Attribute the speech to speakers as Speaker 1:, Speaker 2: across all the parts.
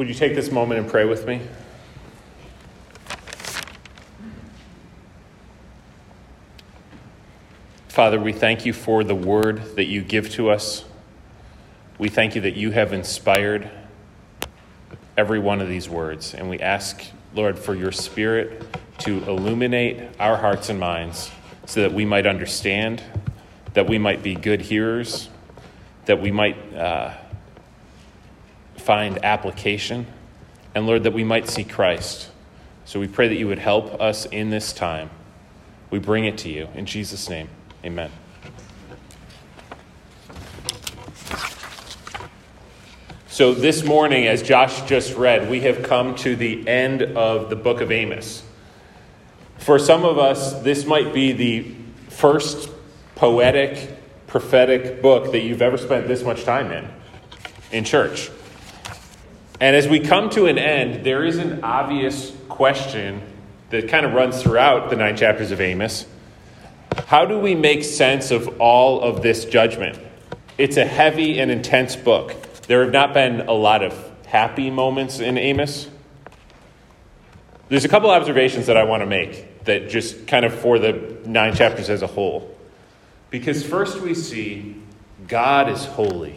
Speaker 1: Would you take this moment and pray with me? Father, we thank you for the word that you give to us. We thank you that you have inspired every one of these words. And we ask, Lord, for your spirit to illuminate our hearts and minds so that we might understand, that we might be good hearers, that we might uh, find application, and Lord, that we might see Christ. So we pray that you would help us in this time. We bring it to you. In Jesus' name. Amen. So, this morning, as Josh just read, we have come to the end of the book of Amos. For some of us, this might be the first poetic, prophetic book that you've ever spent this much time in, in church. And as we come to an end, there is an obvious question that kind of runs throughout the nine chapters of Amos. How do we make sense of all of this judgment? It's a heavy and intense book. There have not been a lot of happy moments in Amos. There's a couple observations that I want to make that just kind of for the nine chapters as a whole. Because first we see God is holy,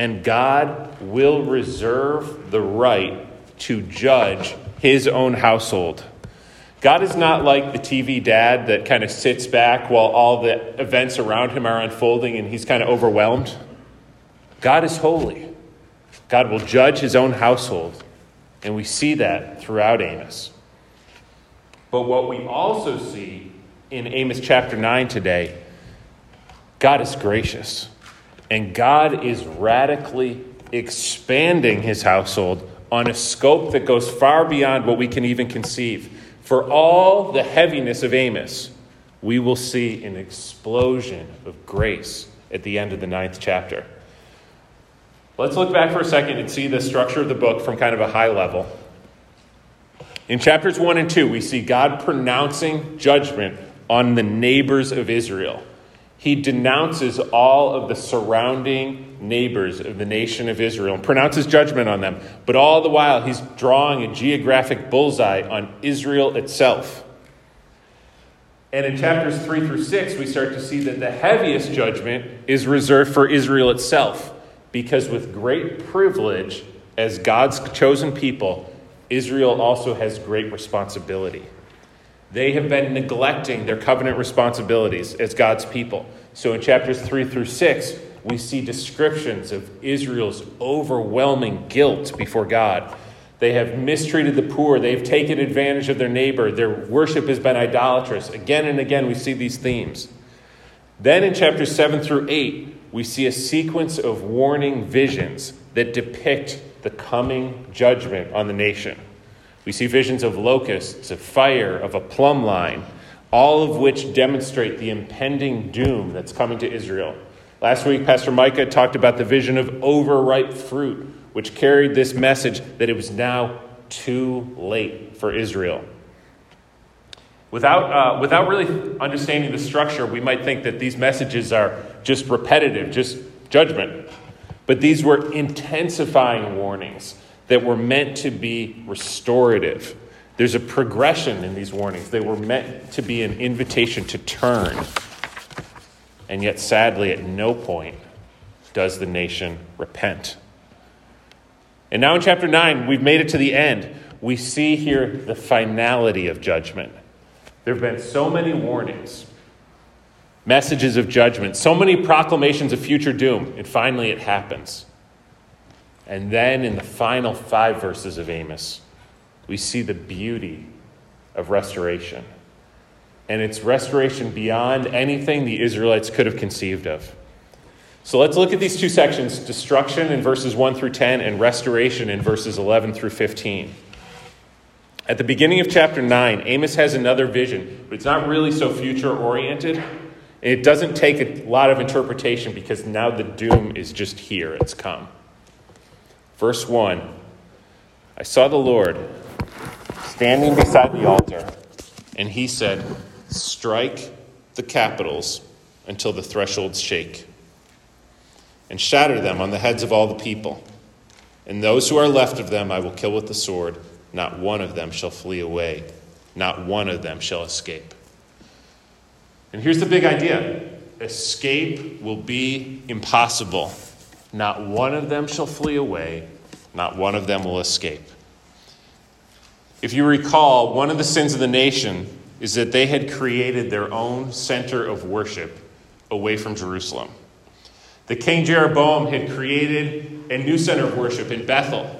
Speaker 1: and God will reserve the right to judge his own household. God is not like the TV dad that kind of sits back while all the events around him are unfolding and he's kind of overwhelmed. God is holy. God will judge his own household. And we see that throughout Amos. But what we also see in Amos chapter 9 today, God is gracious. And God is radically expanding his household on a scope that goes far beyond what we can even conceive. For all the heaviness of Amos, we will see an explosion of grace at the end of the ninth chapter. Let's look back for a second and see the structure of the book from kind of a high level. In chapters 1 and 2, we see God pronouncing judgment on the neighbors of Israel. He denounces all of the surrounding neighbors of the nation of Israel and pronounces judgment on them. But all the while, he's drawing a geographic bullseye on Israel itself. And in chapters 3 through 6, we start to see that the heaviest judgment is reserved for Israel itself. Because with great privilege, as God's chosen people, Israel also has great responsibility. They have been neglecting their covenant responsibilities as God's people. So in chapters 3 through 6, we see descriptions of Israel's overwhelming guilt before God. They have mistreated the poor. They've taken advantage of their neighbor. Their worship has been idolatrous. Again and again, we see these themes. Then in chapters 7 through 8, we see a sequence of warning visions that depict the coming judgment on the nation. We see visions of locusts, of fire, of a plumb line, all of which demonstrate the impending doom that's coming to Israel. Last week, Pastor Micah talked about the vision of overripe fruit, which carried this message that it was now too late for Israel. Without, uh, without really understanding the structure, we might think that these messages are just repetitive, just judgment. But these were intensifying warnings that were meant to be restorative. There's a progression in these warnings. They were meant to be an invitation to turn. And yet, sadly, at no point does the nation repent. And now in chapter 9, we've made it to the end. We see here the finality of judgment. There have been so many warnings, messages of judgment, so many proclamations of future doom, and finally it happens. And then in the final five verses of Amos, we see the beauty of restoration and its restoration beyond anything the Israelites could have conceived of. So let's look at these two sections destruction in verses 1 through 10 and restoration in verses 11 through 15. At the beginning of chapter 9, Amos has another vision, but it's not really so future oriented. It doesn't take a lot of interpretation because now the doom is just here, it's come. Verse 1 I saw the Lord standing beside the altar, and he said, Strike the capitals until the thresholds shake, and shatter them on the heads of all the people. And those who are left of them I will kill with the sword. Not one of them shall flee away, not one of them shall escape. And here's the big idea escape will be impossible. Not one of them shall flee away, not one of them will escape. If you recall, one of the sins of the nation is that they had created their own center of worship away from Jerusalem. The king Jeroboam had created a new center of worship in Bethel.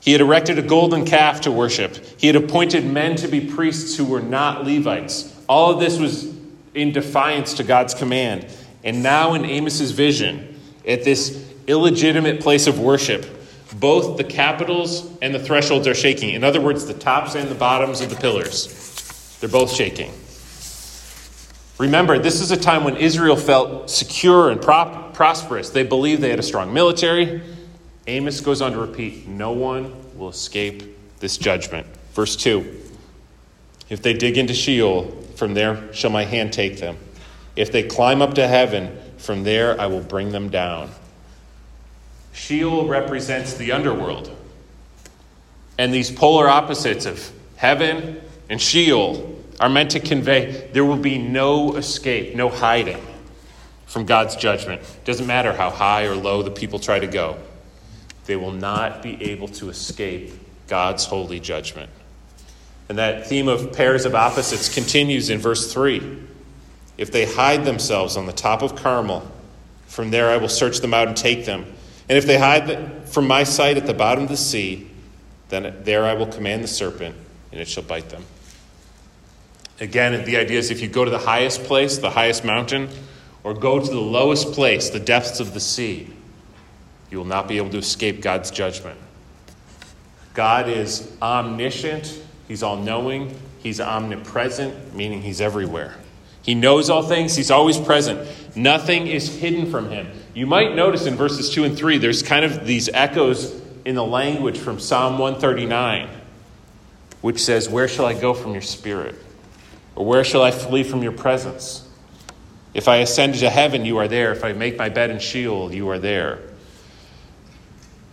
Speaker 1: He had erected a golden calf to worship. He had appointed men to be priests who were not Levites. All of this was in defiance to God's command. And now, in Amos's vision, at this illegitimate place of worship, both the capitals and the thresholds are shaking. In other words, the tops and the bottoms of the pillars, they're both shaking. Remember, this is a time when Israel felt secure and prop- prosperous. They believed they had a strong military. Amos goes on to repeat no one will escape this judgment. Verse 2 If they dig into Sheol, from there shall my hand take them. If they climb up to heaven, from there I will bring them down. Sheol represents the underworld. And these polar opposites of heaven and Sheol are meant to convey there will be no escape, no hiding from God's judgment. Doesn't matter how high or low the people try to go, they will not be able to escape God's holy judgment. And that theme of pairs of opposites continues in verse 3. If they hide themselves on the top of Carmel, from there I will search them out and take them. And if they hide from my sight at the bottom of the sea, then there I will command the serpent, and it shall bite them. Again, the idea is if you go to the highest place, the highest mountain, or go to the lowest place, the depths of the sea, you will not be able to escape God's judgment. God is omniscient, He's all knowing, He's omnipresent, meaning He's everywhere. He knows all things, He's always present. Nothing is hidden from Him. You might notice in verses 2 and 3, there's kind of these echoes in the language from Psalm 139, which says, Where shall I go from your spirit? Or where shall I flee from your presence? If I ascend to heaven, you are there. If I make my bed in Sheol, you are there.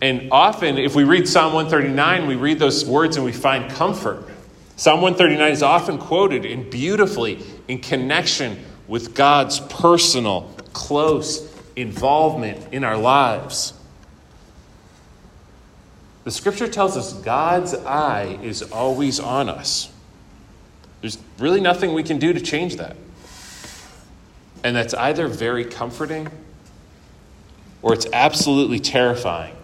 Speaker 1: And often, if we read Psalm 139, we read those words and we find comfort. Psalm 139 is often quoted and beautifully in connection with God's personal, close involvement in our lives. The scripture tells us God's eye is always on us. There's really nothing we can do to change that. And that's either very comforting or it's absolutely terrifying.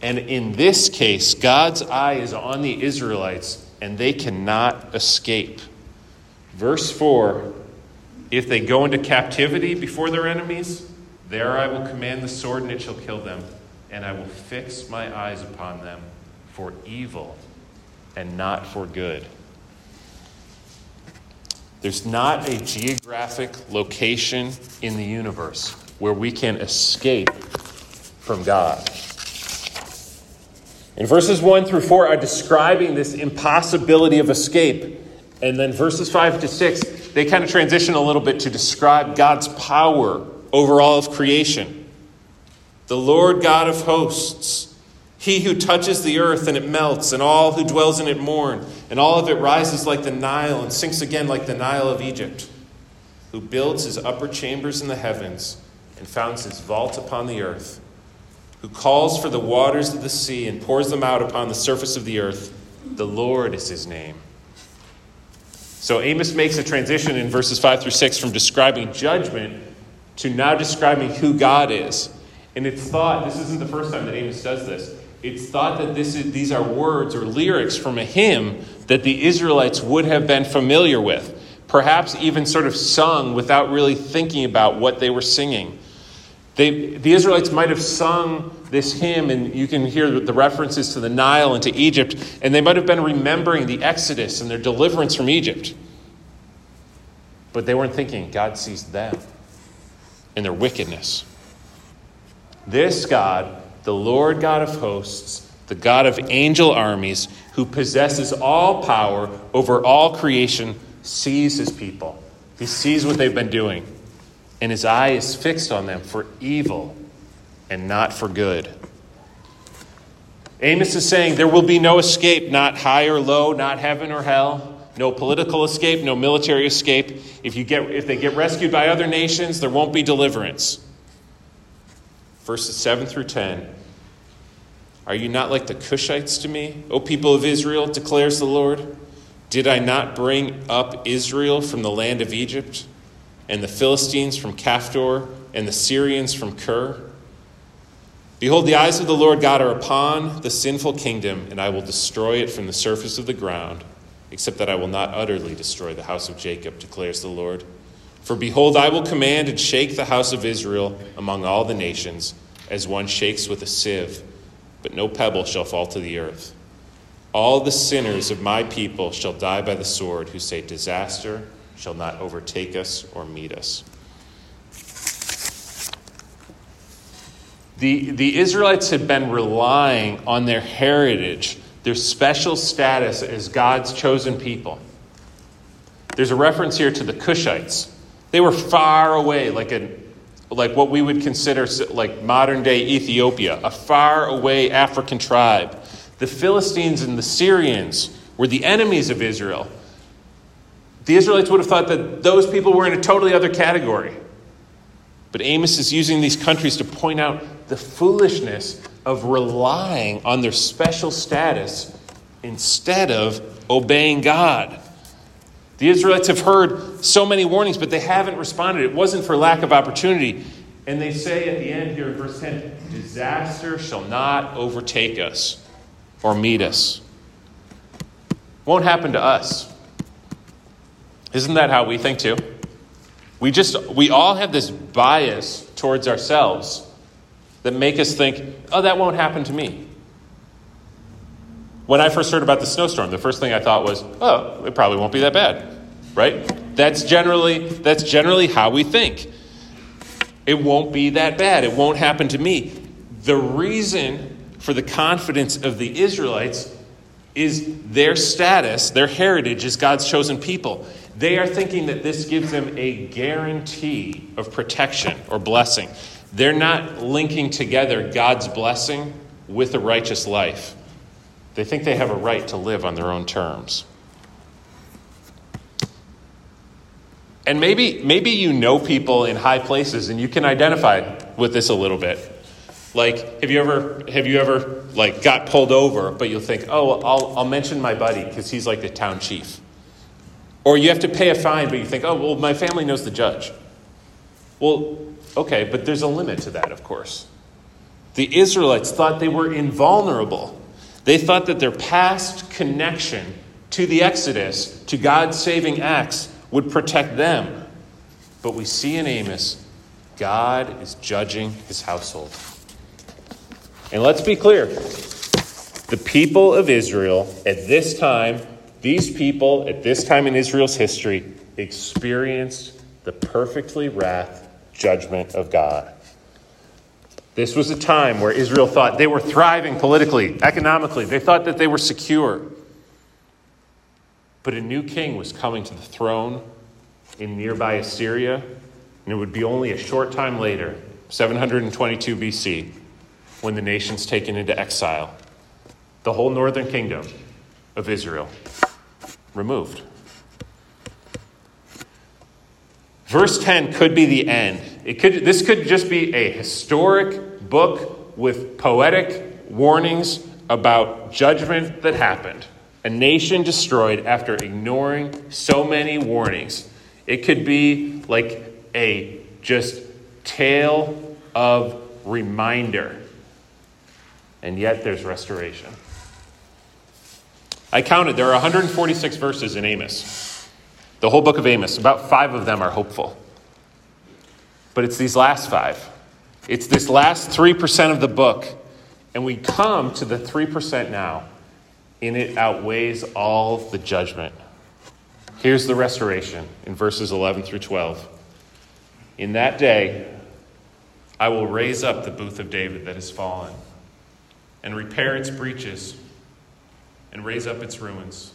Speaker 1: And in this case, God's eye is on the Israelites and they cannot escape. Verse 4 If they go into captivity before their enemies, there I will command the sword and it shall kill them, and I will fix my eyes upon them for evil and not for good. There's not a geographic location in the universe where we can escape from God. And verses 1 through 4 are describing this impossibility of escape. And then verses 5 to 6, they kind of transition a little bit to describe God's power over all of creation. The Lord God of hosts he who touches the earth and it melts, and all who dwells in it mourn, and all of it rises like the Nile and sinks again like the Nile of Egypt, who builds his upper chambers in the heavens and founds his vault upon the earth, who calls for the waters of the sea and pours them out upon the surface of the earth. The Lord is his name. So Amos makes a transition in verses 5 through 6 from describing judgment to now describing who God is. And it's thought, this isn't the first time that Amos does this it's thought that this is, these are words or lyrics from a hymn that the Israelites would have been familiar with, perhaps even sort of sung without really thinking about what they were singing. They, the Israelites might have sung this hymn, and you can hear the references to the Nile and to Egypt, and they might have been remembering the Exodus and their deliverance from Egypt. But they weren't thinking God sees them and their wickedness. This God the Lord God of hosts, the God of angel armies, who possesses all power over all creation, sees his people. He sees what they've been doing, and his eye is fixed on them for evil and not for good. Amos is saying there will be no escape, not high or low, not heaven or hell, no political escape, no military escape. If, you get, if they get rescued by other nations, there won't be deliverance. Verses 7 through 10. Are you not like the Cushites to me, O people of Israel, declares the Lord? Did I not bring up Israel from the land of Egypt, and the Philistines from Caphtor, and the Syrians from Kir? Behold, the eyes of the Lord God are upon the sinful kingdom, and I will destroy it from the surface of the ground, except that I will not utterly destroy the house of Jacob, declares the Lord. For behold, I will command and shake the house of Israel among all the nations, as one shakes with a sieve, but no pebble shall fall to the earth. All the sinners of my people shall die by the sword, who say, Disaster shall not overtake us or meet us. The, the Israelites had been relying on their heritage, their special status as God's chosen people. There's a reference here to the Cushites. They were far away, like, a, like what we would consider like modern day Ethiopia, a far away African tribe the Philistines and the Syrians were the enemies of Israel. The Israelites would have thought that those people were in a totally other category. But Amos is using these countries to point out the foolishness of relying on their special status instead of obeying God. The Israelites have heard so many warnings, but they haven't responded. It wasn't for lack of opportunity. And they say at the end here in verse 10 disaster shall not overtake us or meet us. Won't happen to us. Isn't that how we think too? We just we all have this bias towards ourselves that make us think, "Oh, that won't happen to me." When I first heard about the snowstorm, the first thing I thought was, "Oh, it probably won't be that bad." Right? That's generally that's generally how we think. It won't be that bad. It won't happen to me. The reason for the confidence of the Israelites is their status, their heritage as God's chosen people. They are thinking that this gives them a guarantee of protection or blessing. They're not linking together God's blessing with a righteous life. They think they have a right to live on their own terms. And maybe, maybe you know people in high places and you can identify with this a little bit. Like, have you ever have you ever like got pulled over, but you'll think, oh, I'll I'll mention my buddy because he's like the town chief. Or you have to pay a fine, but you think, oh, well, my family knows the judge. Well, okay, but there's a limit to that, of course. The Israelites thought they were invulnerable. They thought that their past connection to the Exodus, to God's saving acts, would protect them. But we see in Amos, God is judging his household. And let's be clear the people of Israel at this time, these people at this time in Israel's history, experienced the perfectly wrath judgment of God. This was a time where Israel thought they were thriving politically, economically. They thought that they were secure. But a new king was coming to the throne in nearby Assyria, and it would be only a short time later, 722 BC, when the nation's taken into exile. The whole northern kingdom of Israel removed. Verse 10 could be the end. It could, this could just be a historic book with poetic warnings about judgment that happened. A nation destroyed after ignoring so many warnings. It could be like a just tale of reminder and yet there's restoration. I counted, there are 146 verses in Amos. The whole book of Amos, about five of them are hopeful. But it's these last five. It's this last 3% of the book. And we come to the 3% now, and it outweighs all the judgment. Here's the restoration in verses 11 through 12. In that day, I will raise up the booth of David that has fallen and repair its breaches and raise up its ruins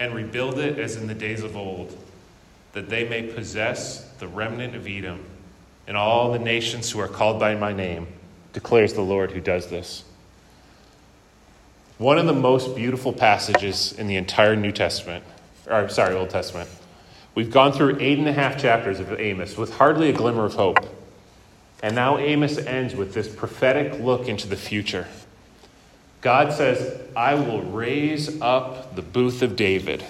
Speaker 1: and rebuild it as in the days of old, that they may possess the remnant of Edom and all the nations who are called by my name, declares the Lord who does this. One of the most beautiful passages in the entire New Testament, or sorry, Old Testament. We've gone through eight and a half chapters of Amos with hardly a glimmer of hope. And now Amos ends with this prophetic look into the future. God says, I will raise up the booth of David.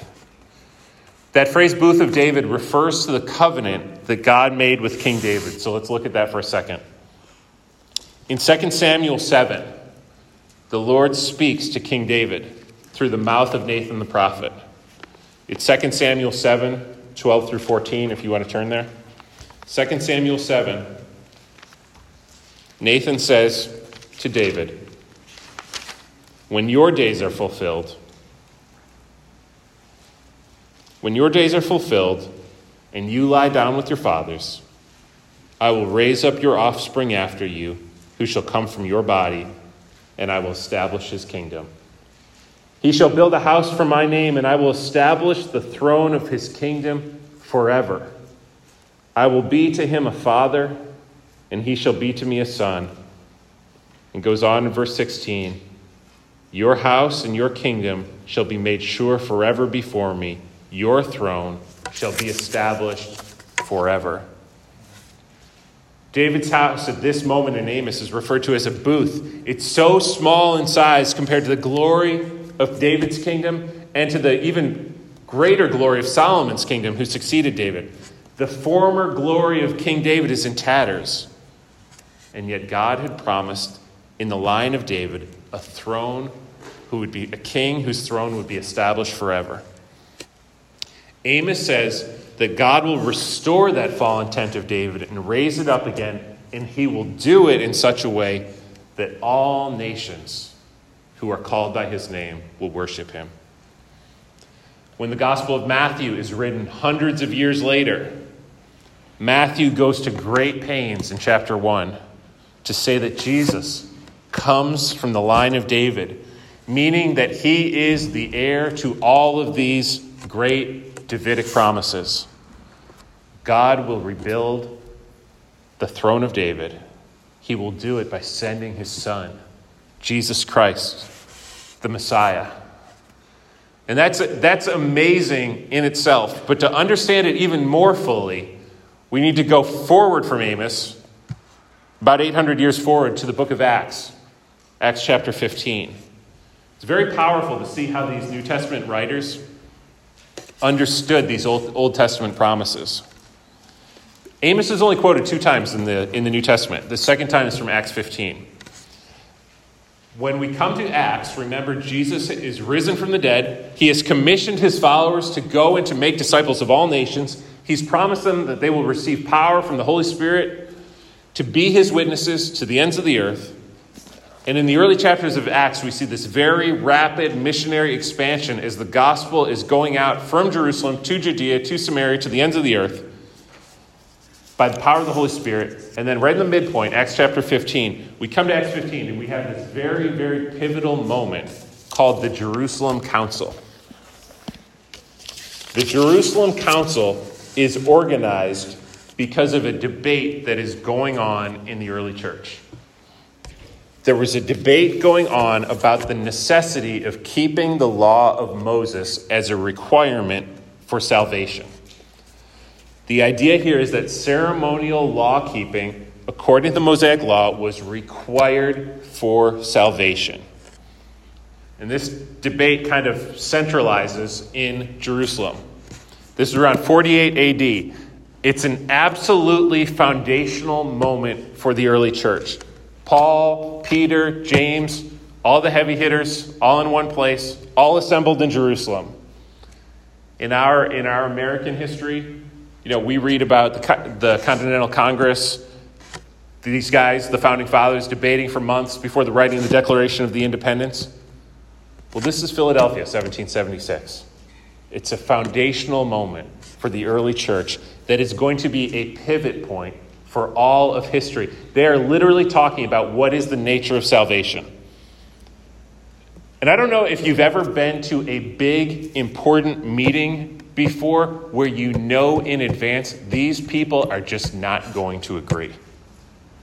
Speaker 1: That phrase, booth of David, refers to the covenant that God made with King David. So let's look at that for a second. In 2 Samuel 7, the Lord speaks to King David through the mouth of Nathan the prophet. It's 2 Samuel 7, 12 through 14, if you want to turn there. 2 Samuel 7, Nathan says to David, When your days are fulfilled, when your days are fulfilled and you lie down with your fathers, I will raise up your offspring after you, who shall come from your body, and I will establish his kingdom. He shall build a house for my name, and I will establish the throne of his kingdom forever. I will be to him a father, and he shall be to me a son. And goes on in verse 16 Your house and your kingdom shall be made sure forever before me your throne shall be established forever. David's house at this moment in Amos is referred to as a booth. It's so small in size compared to the glory of David's kingdom and to the even greater glory of Solomon's kingdom, who succeeded David. The former glory of King David is in tatters. And yet, God had promised in the line of David a throne who would be a king whose throne would be established forever. Amos says that God will restore that fallen tent of David and raise it up again, and he will do it in such a way that all nations who are called by his name will worship him. When the Gospel of Matthew is written hundreds of years later, Matthew goes to great pains in chapter 1 to say that Jesus comes from the line of David, meaning that he is the heir to all of these great Davidic promises. God will rebuild the throne of David. He will do it by sending his son, Jesus Christ, the Messiah. And that's, that's amazing in itself. But to understand it even more fully, we need to go forward from Amos, about 800 years forward, to the book of Acts, Acts chapter 15. It's very powerful to see how these New Testament writers understood these Old, Old Testament promises. Amos is only quoted two times in the, in the New Testament. The second time is from Acts 15. When we come to Acts, remember Jesus is risen from the dead. He has commissioned his followers to go and to make disciples of all nations. He's promised them that they will receive power from the Holy Spirit to be his witnesses to the ends of the earth. And in the early chapters of Acts, we see this very rapid missionary expansion as the gospel is going out from Jerusalem to Judea to Samaria to the ends of the earth by the power of the Holy Spirit. And then, right in the midpoint, Acts chapter 15, we come to Acts 15 and we have this very, very pivotal moment called the Jerusalem Council. The Jerusalem Council is organized because of a debate that is going on in the early church there was a debate going on about the necessity of keeping the law of Moses as a requirement for salvation. The idea here is that ceremonial law keeping, according to the Mosaic law, was required for salvation. And this debate kind of centralizes in Jerusalem. This is around 48 AD. It's an absolutely foundational moment for the early church. Paul, Peter, James, all the heavy hitters, all in one place, all assembled in Jerusalem. In our, in our American history, you know, we read about the, the Continental Congress, these guys, the founding fathers, debating for months before the writing of the Declaration of the Independence. Well, this is Philadelphia, 1776. It's a foundational moment for the early church that is going to be a pivot point for all of history. They are literally talking about what is the nature of salvation. And I don't know if you've ever been to a big, important meeting before where you know in advance these people are just not going to agree.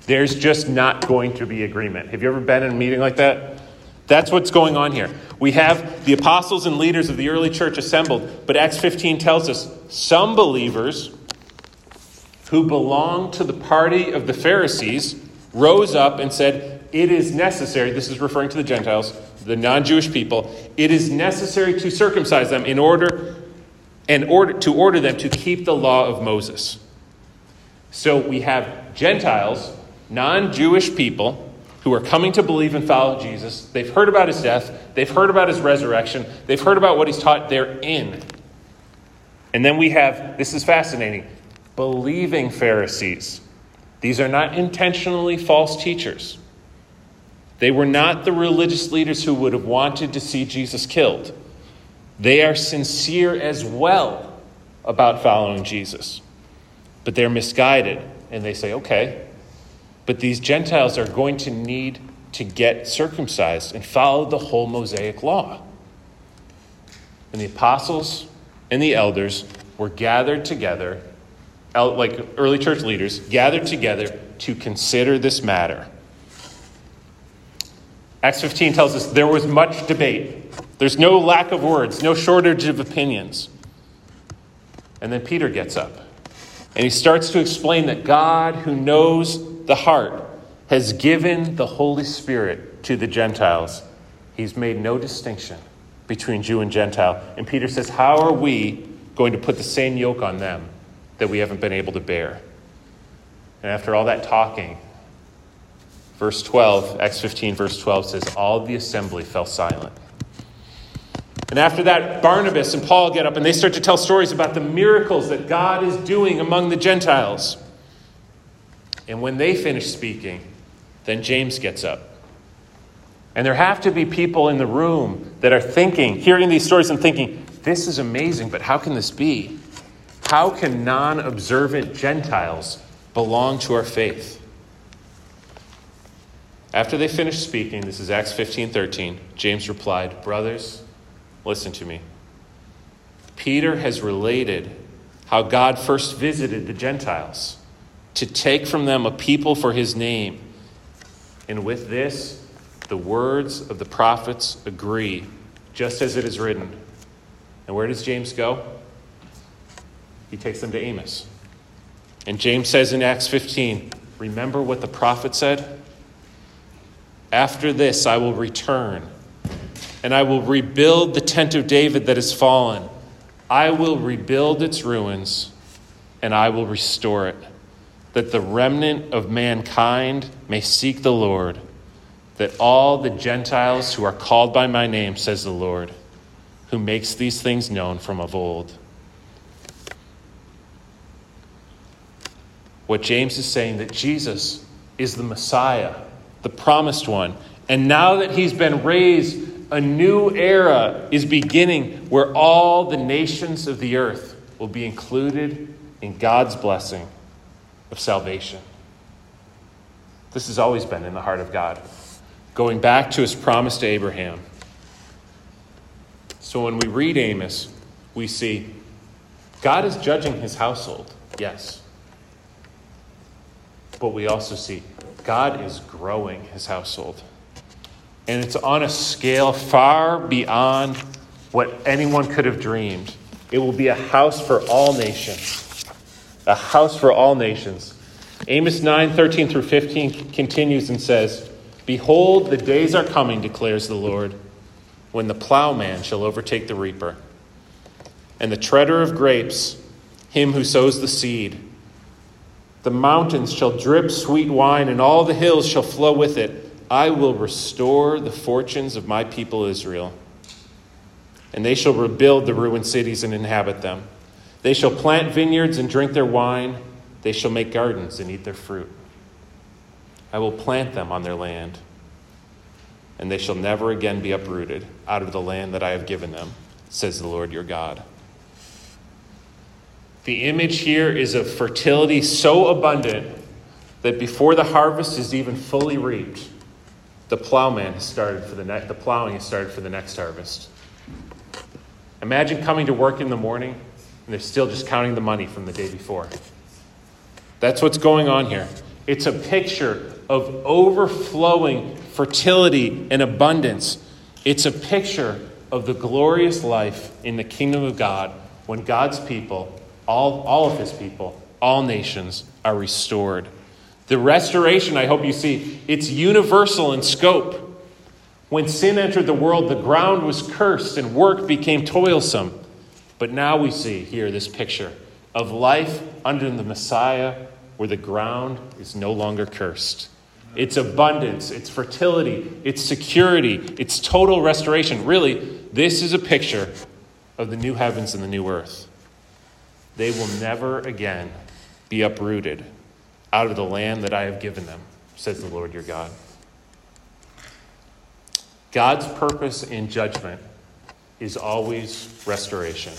Speaker 1: There's just not going to be agreement. Have you ever been in a meeting like that? That's what's going on here. We have the apostles and leaders of the early church assembled, but Acts 15 tells us some believers who belonged to the party of the Pharisees rose up and said, It is necessary, this is referring to the Gentiles, the non Jewish people, it is necessary to circumcise them in order and order to order them to keep the law of Moses. So we have Gentiles, non Jewish people, who are coming to believe and follow Jesus. They've heard about his death, they've heard about his resurrection, they've heard about what he's taught. They're in. And then we have this is fascinating believing Pharisees. These are not intentionally false teachers. They were not the religious leaders who would have wanted to see Jesus killed. They are sincere as well about following Jesus. But they're misguided and they say, okay, but these Gentiles are going to need to get circumcised and follow the whole Mosaic law. And the apostles and the elders were gathered together, like early church leaders, gathered together to consider this matter. Acts 15 tells us there was much debate. There's no lack of words, no shortage of opinions. And then Peter gets up and he starts to explain that God, who knows the heart, has given the Holy Spirit to the Gentiles. He's made no distinction between Jew and Gentile. And Peter says, How are we going to put the same yoke on them that we haven't been able to bear? And after all that talking, verse 12, Acts 15, verse 12 says, All the assembly fell silent. And after that, Barnabas and Paul get up and they start to tell stories about the miracles that God is doing among the Gentiles. And when they finish speaking, then James gets up. And there have to be people in the room that are thinking, hearing these stories and thinking, this is amazing, but how can this be? How can non observant Gentiles belong to our faith? After they finished speaking, this is Acts 15 13, James replied, Brothers, listen to me. Peter has related how God first visited the Gentiles to take from them a people for his name. And with this, the words of the prophets agree, just as it is written. And where does James go? He takes them to Amos. And James says in Acts 15, Remember what the prophet said? After this, I will return, and I will rebuild the tent of David that has fallen. I will rebuild its ruins, and I will restore it that the remnant of mankind may seek the Lord, that all the Gentiles who are called by my name, says the Lord, who makes these things known from of old. What James is saying that Jesus is the Messiah, the promised one. And now that he's been raised, a new era is beginning where all the nations of the earth will be included in God's blessing of salvation. This has always been in the heart of God, going back to his promise to Abraham. So when we read Amos, we see God is judging his household, yes. But we also see God is growing his household. And it's on a scale far beyond what anyone could have dreamed. It will be a house for all nations a house for all nations. Amos 9 13 through 15 continues and says, Behold, the days are coming, declares the Lord, when the plowman shall overtake the reaper, and the treader of grapes, him who sows the seed. The mountains shall drip sweet wine, and all the hills shall flow with it. I will restore the fortunes of my people Israel, and they shall rebuild the ruined cities and inhabit them. They shall plant vineyards and drink their wine. They shall make gardens and eat their fruit. I will plant them on their land, and they shall never again be uprooted out of the land that I have given them, says the Lord your God. The image here is of fertility so abundant that before the harvest is even fully reaped, the plowman has started for the next, the plowing has started for the next harvest. Imagine coming to work in the morning and they're still just counting the money from the day before. That's what's going on here. It's a picture of overflowing fertility and abundance. It's a picture of the glorious life in the kingdom of God when God's people, all, all of his people, all nations, are restored. The restoration, I hope you see, it's universal in scope. When sin entered the world, the ground was cursed and work became toilsome. But now we see here this picture of life under the Messiah where the ground is no longer cursed. It's abundance, it's fertility, it's security, it's total restoration. Really, this is a picture of the new heavens and the new earth. They will never again be uprooted out of the land that I have given them, says the Lord your God. God's purpose in judgment is always restoration.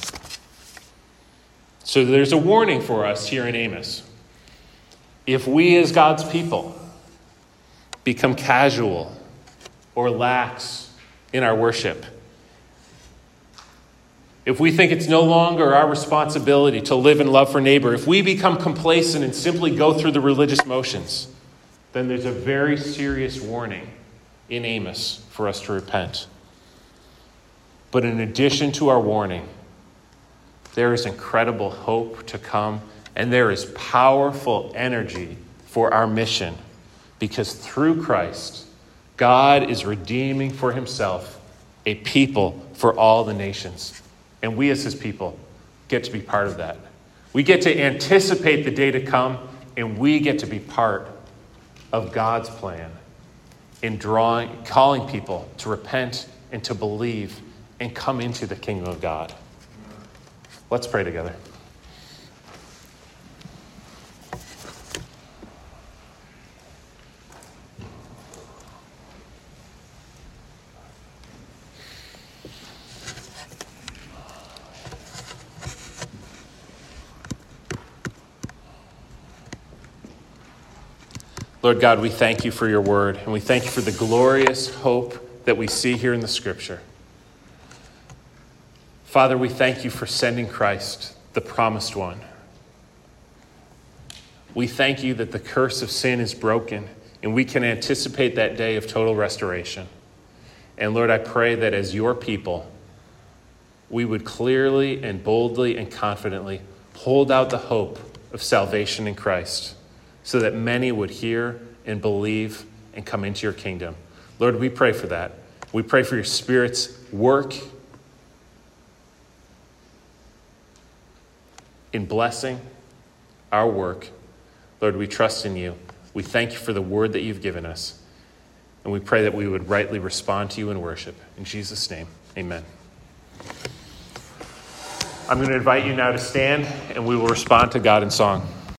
Speaker 1: So there's a warning for us here in Amos. If we, as God's people, become casual or lax in our worship, if we think it's no longer our responsibility to live in love for neighbor, if we become complacent and simply go through the religious motions, then there's a very serious warning in Amos for us to repent. But in addition to our warning, there is incredible hope to come, and there is powerful energy for our mission because through Christ, God is redeeming for himself a people for all the nations. And we, as his people, get to be part of that. We get to anticipate the day to come, and we get to be part of God's plan in drawing, calling people to repent and to believe and come into the kingdom of God. Let's pray together. Lord God, we thank you for your word, and we thank you for the glorious hope that we see here in the scripture. Father, we thank you for sending Christ, the promised one. We thank you that the curse of sin is broken, and we can anticipate that day of total restoration. And Lord, I pray that as your people, we would clearly and boldly and confidently hold out the hope of salvation in Christ so that many would hear and believe and come into your kingdom. Lord, we pray for that. We pray for your Spirit's work in blessing our work. Lord, we trust in you. We thank you for the word that you've given us. And we pray that we would rightly respond to you in worship. In Jesus' name, amen. I'm going to invite you now to stand, and we will respond to God in song.